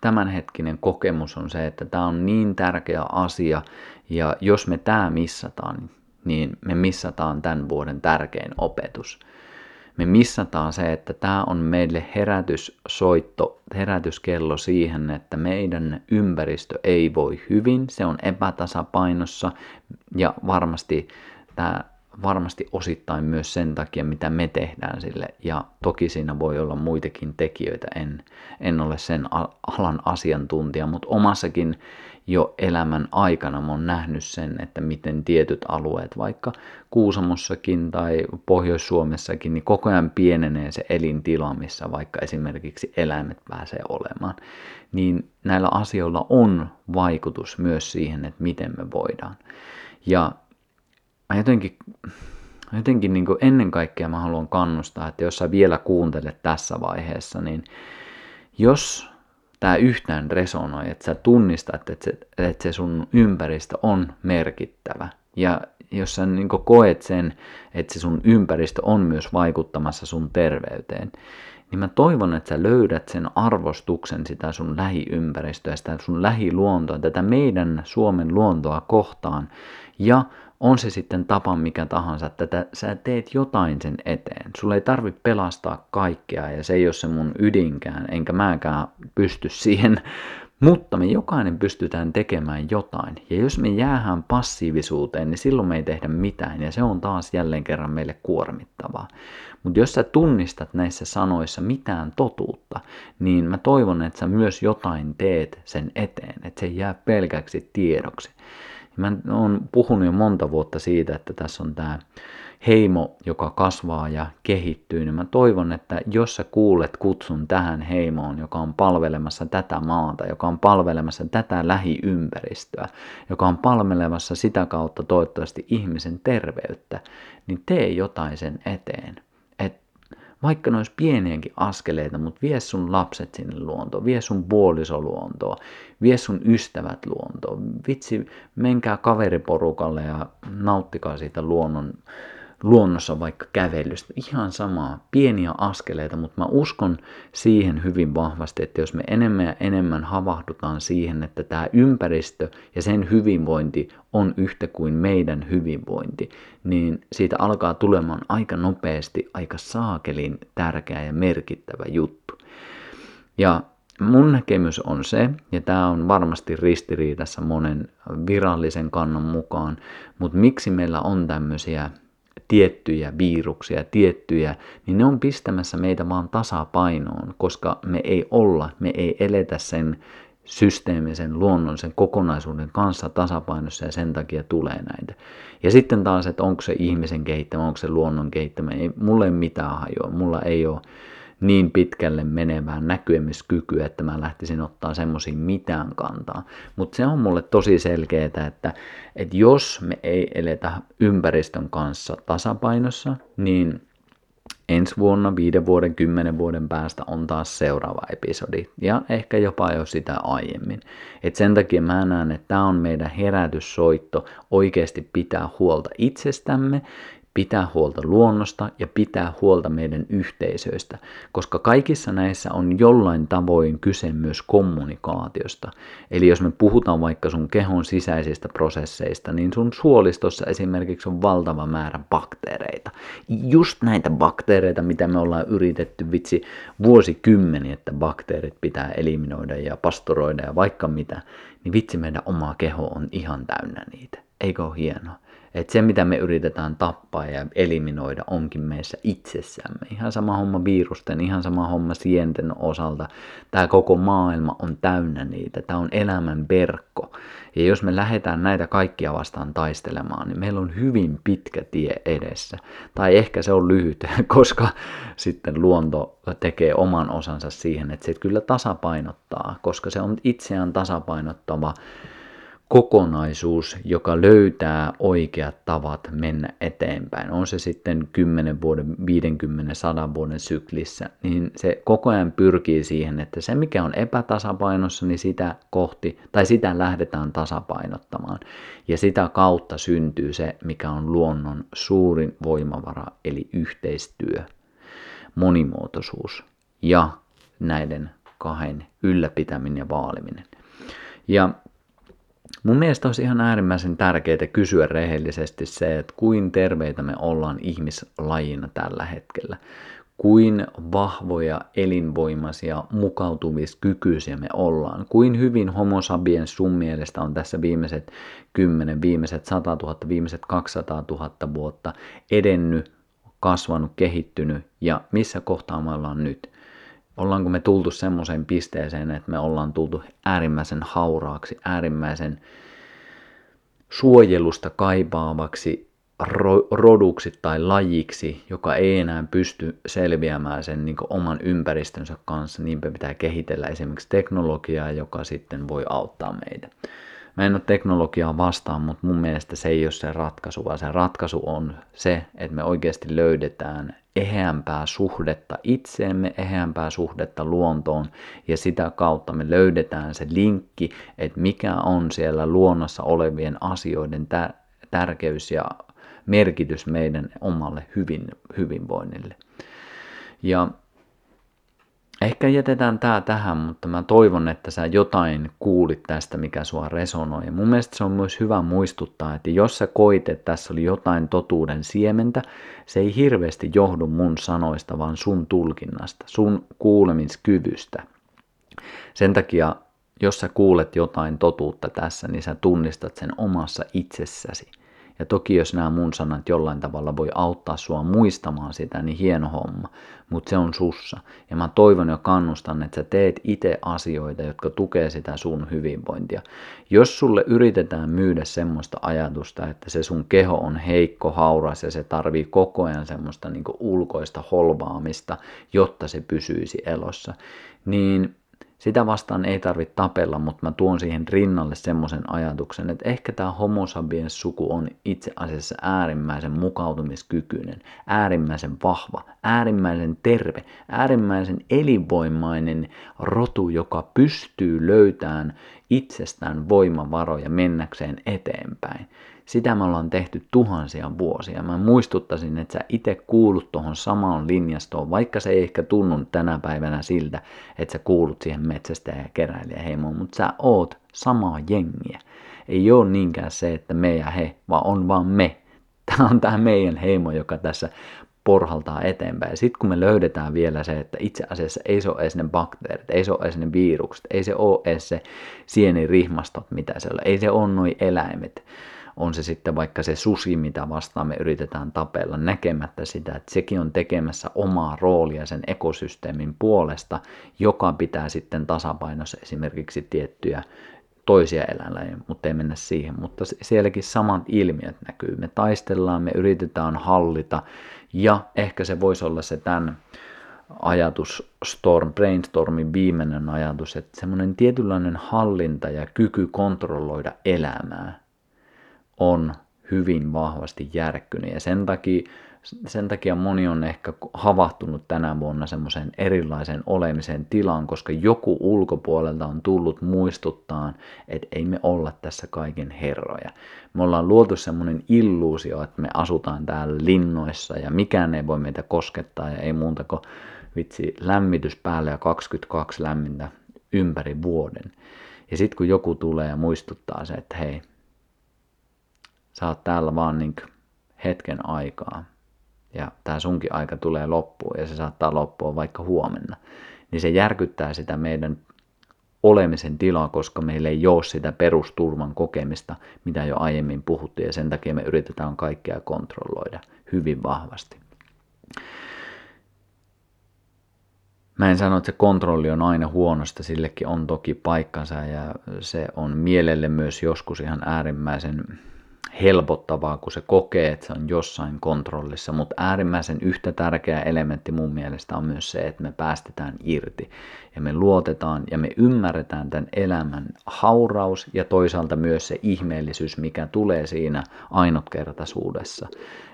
Speaker 1: tämänhetkinen kokemus on se, että tämä on niin tärkeä asia ja jos me tämä missataan, niin me missataan tämän vuoden tärkein opetus. Me missataan se, että tämä on meille herätyssoitto, herätyskello siihen, että meidän ympäristö ei voi hyvin, se on epätasapainossa ja varmasti tämä varmasti osittain myös sen takia, mitä me tehdään sille. Ja toki siinä voi olla muitakin tekijöitä, en, en ole sen alan asiantuntija, mutta omassakin jo elämän aikana mä oon nähnyt sen, että miten tietyt alueet, vaikka Kuusamossakin tai Pohjois-Suomessakin, niin koko ajan pienenee se elintila, missä vaikka esimerkiksi eläimet pääsee olemaan. Niin näillä asioilla on vaikutus myös siihen, että miten me voidaan. Ja mä jotenkin, jotenkin niin ennen kaikkea mä haluan kannustaa, että jos sä vielä kuuntelet tässä vaiheessa, niin jos tämä yhtään resonoi, että sä tunnistat, että se, että se sun ympäristö on merkittävä. Ja jos sä niin koet sen, että se sun ympäristö on myös vaikuttamassa sun terveyteen, niin mä toivon, että sä löydät sen arvostuksen sitä sun lähiympäristöä, sitä sun lähiluontoa, tätä meidän Suomen luontoa kohtaan, ja on se sitten tapa mikä tahansa, että sä teet jotain sen eteen. Sulla ei tarvitse pelastaa kaikkea ja se ei ole se mun ydinkään, enkä mäkään pysty siihen, (laughs) mutta me jokainen pystytään tekemään jotain. Ja jos me jäähän passiivisuuteen, niin silloin me ei tehdä mitään ja se on taas jälleen kerran meille kuormittavaa. Mutta jos sä tunnistat näissä sanoissa mitään totuutta, niin mä toivon, että sä myös jotain teet sen eteen, että se jää pelkäksi tiedoksi. Mä oon puhunut jo monta vuotta siitä, että tässä on tämä heimo, joka kasvaa ja kehittyy, niin mä toivon, että jos sä kuulet kutsun tähän heimoon, joka on palvelemassa tätä maata, joka on palvelemassa tätä lähiympäristöä, joka on palvelemassa sitä kautta toivottavasti ihmisen terveyttä, niin tee jotain sen eteen. Vaikka ne olisi pieniäkin askeleita, mutta vie sun lapset sinne luontoon, vie sun puoliso luontoon, vie sun ystävät luontoon. Vitsi, menkää kaveriporukalle ja nauttikaa siitä luonnon luonnossa vaikka kävelystä. Ihan samaa, pieniä askeleita, mutta mä uskon siihen hyvin vahvasti, että jos me enemmän ja enemmän havahdutaan siihen, että tämä ympäristö ja sen hyvinvointi on yhtä kuin meidän hyvinvointi, niin siitä alkaa tulemaan aika nopeasti aika saakelin tärkeä ja merkittävä juttu. Ja mun näkemys on se, ja tämä on varmasti ristiriidassa monen virallisen kannan mukaan, mutta miksi meillä on tämmöisiä tiettyjä viruksia, tiettyjä, niin ne on pistämässä meitä vaan tasapainoon, koska me ei olla, me ei eletä sen systeemisen luonnon, sen kokonaisuuden kanssa tasapainossa ja sen takia tulee näitä. Ja sitten taas, että onko se ihmisen kehittämä, onko se luonnon kehittämä, ei, mulla ei mitään hajoa, mulla ei ole niin pitkälle menevää näkymiskykyä, että mä lähtisin ottaa semmoisiin mitään kantaa. Mutta se on mulle tosi selkeää, että, että jos me ei eletä ympäristön kanssa tasapainossa, niin ensi vuonna, viiden vuoden, kymmenen vuoden päästä on taas seuraava episodi. Ja ehkä jopa jo sitä aiemmin. Et sen takia mä näen, että tämä on meidän herätyssoitto oikeasti pitää huolta itsestämme pitää huolta luonnosta ja pitää huolta meidän yhteisöistä, koska kaikissa näissä on jollain tavoin kyse myös kommunikaatiosta. Eli jos me puhutaan vaikka sun kehon sisäisistä prosesseista, niin sun suolistossa esimerkiksi on valtava määrä bakteereita. Just näitä bakteereita, mitä me ollaan yritetty vitsi vuosikymmeniä, että bakteerit pitää eliminoida ja pastoroida ja vaikka mitä, niin vitsi meidän oma keho on ihan täynnä niitä. Eikö ole hienoa? Että se, mitä me yritetään tappaa ja eliminoida, onkin meissä itsessämme. Ihan sama homma virusten, ihan sama homma sienten osalta. Tämä koko maailma on täynnä niitä. Tämä on elämän verkko. Ja jos me lähdetään näitä kaikkia vastaan taistelemaan, niin meillä on hyvin pitkä tie edessä. Tai ehkä se on lyhyt, (laughs) koska sitten luonto tekee oman osansa siihen, että se kyllä tasapainottaa, koska se on itseään tasapainottava kokonaisuus, joka löytää oikeat tavat mennä eteenpäin. On se sitten 10 vuoden, 50, 100 vuoden syklissä, niin se koko ajan pyrkii siihen, että se mikä on epätasapainossa, niin sitä kohti, tai sitä lähdetään tasapainottamaan. Ja sitä kautta syntyy se, mikä on luonnon suurin voimavara, eli yhteistyö, monimuotoisuus ja näiden kahden ylläpitäminen ja vaaliminen. Ja Mun mielestä olisi ihan äärimmäisen tärkeää kysyä rehellisesti se, että kuin terveitä me ollaan ihmislajina tällä hetkellä. Kuin vahvoja, elinvoimaisia, mukautumiskykyisiä me ollaan. Kuin hyvin homo sapiens sun mielestä on tässä viimeiset 10, viimeiset 100 000, viimeiset 200 000 vuotta edennyt, kasvanut, kehittynyt ja missä kohtaa me ollaan nyt ollaanko me tultu semmoiseen pisteeseen, että me ollaan tultu äärimmäisen hauraaksi, äärimmäisen suojelusta kaipaavaksi roduksi tai lajiksi, joka ei enää pysty selviämään sen niin oman ympäristönsä kanssa, niinpä pitää kehitellä esimerkiksi teknologiaa, joka sitten voi auttaa meitä. Mä en ole teknologiaa vastaan, mutta mun mielestä se ei ole se ratkaisu, vaan se ratkaisu on se, että me oikeasti löydetään eheämpää suhdetta itseemme, eheämpää suhdetta luontoon ja sitä kautta me löydetään se linkki, että mikä on siellä luonnossa olevien asioiden tärkeys ja merkitys meidän omalle hyvin, hyvinvoinnille. Ja Ehkä jätetään tämä tähän, mutta mä toivon, että sä jotain kuulit tästä, mikä sua resonoi. mun mielestä se on myös hyvä muistuttaa, että jos sä koit, että tässä oli jotain totuuden siementä, se ei hirveästi johdu mun sanoista, vaan sun tulkinnasta, sun kuulemiskyvystä. Sen takia, jos sä kuulet jotain totuutta tässä, niin sä tunnistat sen omassa itsessäsi. Ja toki jos nämä mun sanat jollain tavalla voi auttaa sua muistamaan sitä, niin hieno homma. Mutta se on sussa. Ja mä toivon ja kannustan, että sä teet itse asioita, jotka tukee sitä sun hyvinvointia. Jos sulle yritetään myydä semmoista ajatusta, että se sun keho on heikko, hauras ja se tarvii koko ajan semmoista niin ulkoista holvaamista, jotta se pysyisi elossa, niin sitä vastaan ei tarvitse tapella, mutta mä tuon siihen rinnalle semmoisen ajatuksen, että ehkä tämä homo sapiens suku on itse asiassa äärimmäisen mukautumiskykyinen, äärimmäisen vahva, äärimmäisen terve, äärimmäisen elinvoimainen rotu, joka pystyy löytämään itsestään voimavaroja mennäkseen eteenpäin. Sitä me ollaan tehty tuhansia vuosia. Mä muistuttaisin, että sä itse kuulut tuohon samaan linjastoon, vaikka se ei ehkä tunnu tänä päivänä siltä, että sä kuulut siihen metsästä ja keräilijäheimoon, mutta sä oot samaa jengiä. Ei ole niinkään se, että me ja he, vaan on vaan me. (laughs) Tämä on tämä meidän heimo, joka tässä porhaltaa eteenpäin. Sitten kun me löydetään vielä se, että itse asiassa ei se ole edes ne bakteerit, ei se ole edes ne virukset, ei se ole edes se sienirihmastot, mitä se on, ei se ole noin eläimet, on se sitten vaikka se susi, mitä vastaan me yritetään tapella, näkemättä sitä, että sekin on tekemässä omaa roolia sen ekosysteemin puolesta, joka pitää sitten tasapainossa esimerkiksi tiettyjä toisia eläinlajeja, mutta ei mennä siihen. Mutta sielläkin samat ilmiöt näkyy. Me taistellaan, me yritetään hallita ja ehkä se voisi olla se tämän ajatus, storm, brainstormin viimeinen ajatus, että semmoinen tietynlainen hallinta ja kyky kontrolloida elämää on hyvin vahvasti järkkynyt. Ja sen takia, sen takia moni on ehkä havahtunut tänä vuonna semmoisen erilaisen olemisen tilaan, koska joku ulkopuolelta on tullut muistuttaa, että ei me olla tässä kaiken herroja. Me ollaan luotu semmoinen illuusio, että me asutaan täällä linnoissa ja mikään ei voi meitä koskettaa ja ei muuta kuin vitsi lämmitys päälle ja 22 lämmintä ympäri vuoden. Ja sitten kun joku tulee ja muistuttaa se, että hei, sä oot täällä vaan niin hetken aikaa ja tämä sunkin aika tulee loppuun ja se saattaa loppua vaikka huomenna, niin se järkyttää sitä meidän olemisen tilaa, koska meillä ei ole sitä perusturvan kokemista, mitä jo aiemmin puhuttiin, ja sen takia me yritetään kaikkea kontrolloida hyvin vahvasti. Mä en sano, että se kontrolli on aina huonosta, sillekin on toki paikkansa ja se on mielelle myös joskus ihan äärimmäisen helpottavaa, kun se kokee, että se on jossain kontrollissa, mutta äärimmäisen yhtä tärkeä elementti mun mielestä on myös se, että me päästetään irti. Ja me luotetaan ja me ymmärretään tämän elämän hauraus ja toisaalta myös se ihmeellisyys, mikä tulee siinä ainutkertaisuudessa.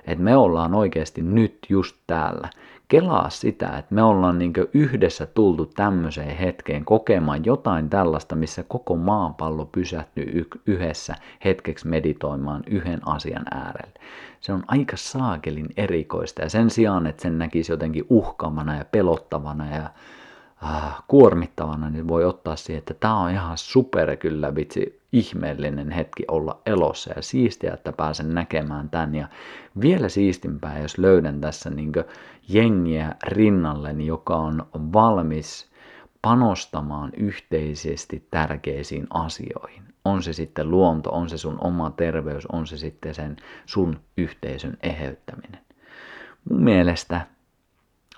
Speaker 1: Että me ollaan oikeasti nyt just täällä kelaa sitä, että me ollaan niin yhdessä tultu tämmöiseen hetkeen kokemaan jotain tällaista, missä koko maapallo pysähtyy yhdessä hetkeksi meditoimaan yhden asian äärelle. Se on aika saakelin erikoista ja sen sijaan, että sen näkisi jotenkin uhkaavana ja pelottavana ja äh, kuormittavana, niin voi ottaa siihen, että tämä on ihan super kyllä vitsi ihmeellinen hetki olla elossa ja siistiä, että pääsen näkemään tämän. Ja vielä siistimpää, jos löydän tässä niin jengiä rinnalleni, joka on valmis panostamaan yhteisesti tärkeisiin asioihin. On se sitten luonto, on se sun oma terveys, on se sitten sen sun yhteisön eheyttäminen. Mun mielestä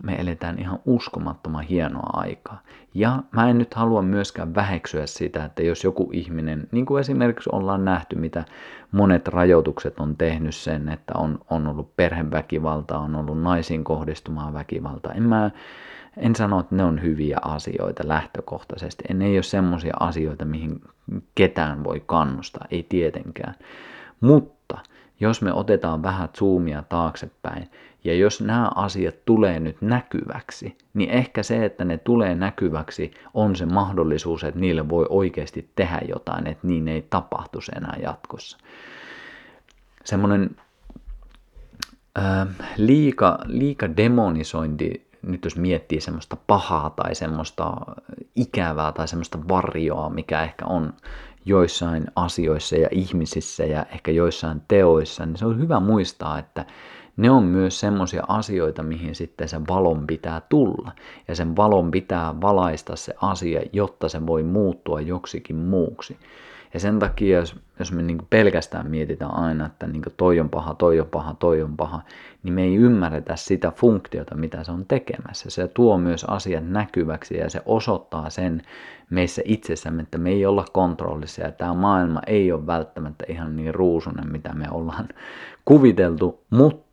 Speaker 1: me eletään ihan uskomattoman hienoa aikaa. Ja mä en nyt halua myöskään väheksyä sitä, että jos joku ihminen, niin kuin esimerkiksi ollaan nähty, mitä monet rajoitukset on tehnyt sen, että on, on ollut perheväkivaltaa, on ollut naisiin kohdistumaan väkivaltaa. En mä en sano, että ne on hyviä asioita lähtökohtaisesti. En ei ole semmoisia asioita, mihin ketään voi kannustaa, ei tietenkään. Mutta jos me otetaan vähän zoomia taaksepäin, ja jos nämä asiat tulee nyt näkyväksi, niin ehkä se, että ne tulee näkyväksi, on se mahdollisuus, että niille voi oikeasti tehdä jotain, että niin ei tapahtuisi enää jatkossa. Semmoinen liika, liika demonisointi, nyt jos miettii semmoista pahaa tai semmoista ikävää tai semmoista varjoa, mikä ehkä on joissain asioissa ja ihmisissä ja ehkä joissain teoissa, niin se on hyvä muistaa, että ne on myös semmoisia asioita, mihin sitten sen valon pitää tulla. Ja sen valon pitää valaista se asia, jotta se voi muuttua joksikin muuksi. Ja sen takia, jos, jos me niin pelkästään mietitään aina, että niin toi on paha, toi on paha, toi on paha, niin me ei ymmärretä sitä funktiota, mitä se on tekemässä. Se tuo myös asiat näkyväksi ja se osoittaa sen meissä itsessämme, että me ei olla kontrollissa ja tämä maailma ei ole välttämättä ihan niin ruusunen, mitä me ollaan kuviteltu, mutta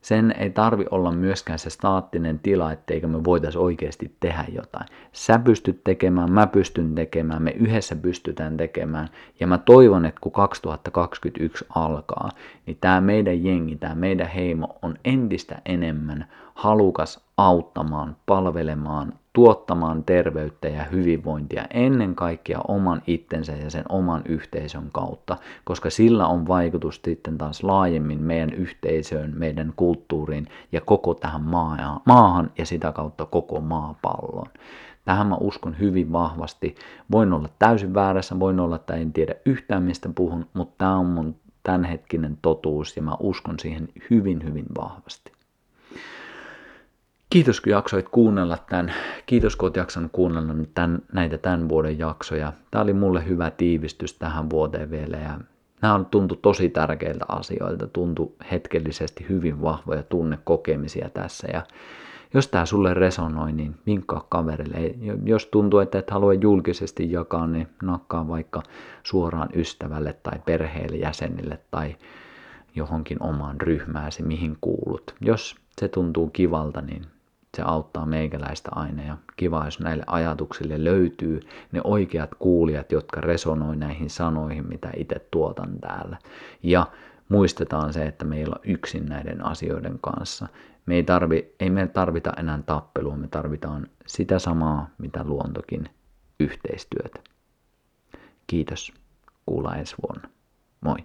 Speaker 1: sen ei tarvi olla myöskään se staattinen tila, etteikö me voitaisiin oikeasti tehdä jotain. Sä pystyt tekemään, mä pystyn tekemään, me yhdessä pystytään tekemään. Ja mä toivon, että kun 2021 alkaa, niin tämä meidän jengi, tämä meidän heimo on entistä enemmän halukas auttamaan, palvelemaan, tuottamaan terveyttä ja hyvinvointia ennen kaikkea oman itsensä ja sen oman yhteisön kautta, koska sillä on vaikutus sitten taas laajemmin meidän yhteisöön, meidän kulttuuriin ja koko tähän maahan ja sitä kautta koko maapalloon. Tähän mä uskon hyvin vahvasti. Voin olla täysin väärässä, voin olla, että en tiedä yhtään mistä puhun, mutta tämä on mun tämänhetkinen totuus ja mä uskon siihen hyvin, hyvin vahvasti. Kiitos kun jaksoit kuunnella tämän. Kiitos kun olet jaksanut kuunnella tämän, näitä tämän vuoden jaksoja. Tämä oli mulle hyvä tiivistys tähän vuoteen vielä ja nämä on tuntu tosi tärkeiltä asioilta. Tuntu hetkellisesti hyvin vahvoja tunnekokemisia tässä ja jos tämä sulle resonoi, niin vinkkaa kaverille. Jos tuntuu, että et halua julkisesti jakaa, niin nakkaa vaikka suoraan ystävälle tai perheelle jäsenille tai johonkin omaan ryhmääsi, mihin kuulut. Jos se tuntuu kivalta, niin se auttaa meikäläistä aina ja kiva, jos näille ajatuksille löytyy ne oikeat kuulijat, jotka resonoi näihin sanoihin, mitä itse tuotan täällä. Ja muistetaan se, että meillä on yksin näiden asioiden kanssa. Me ei, tarvi, ei me tarvita enää tappelua, me tarvitaan sitä samaa, mitä luontokin, yhteistyötä. Kiitos. Kuulla ensi vuonna. Moi.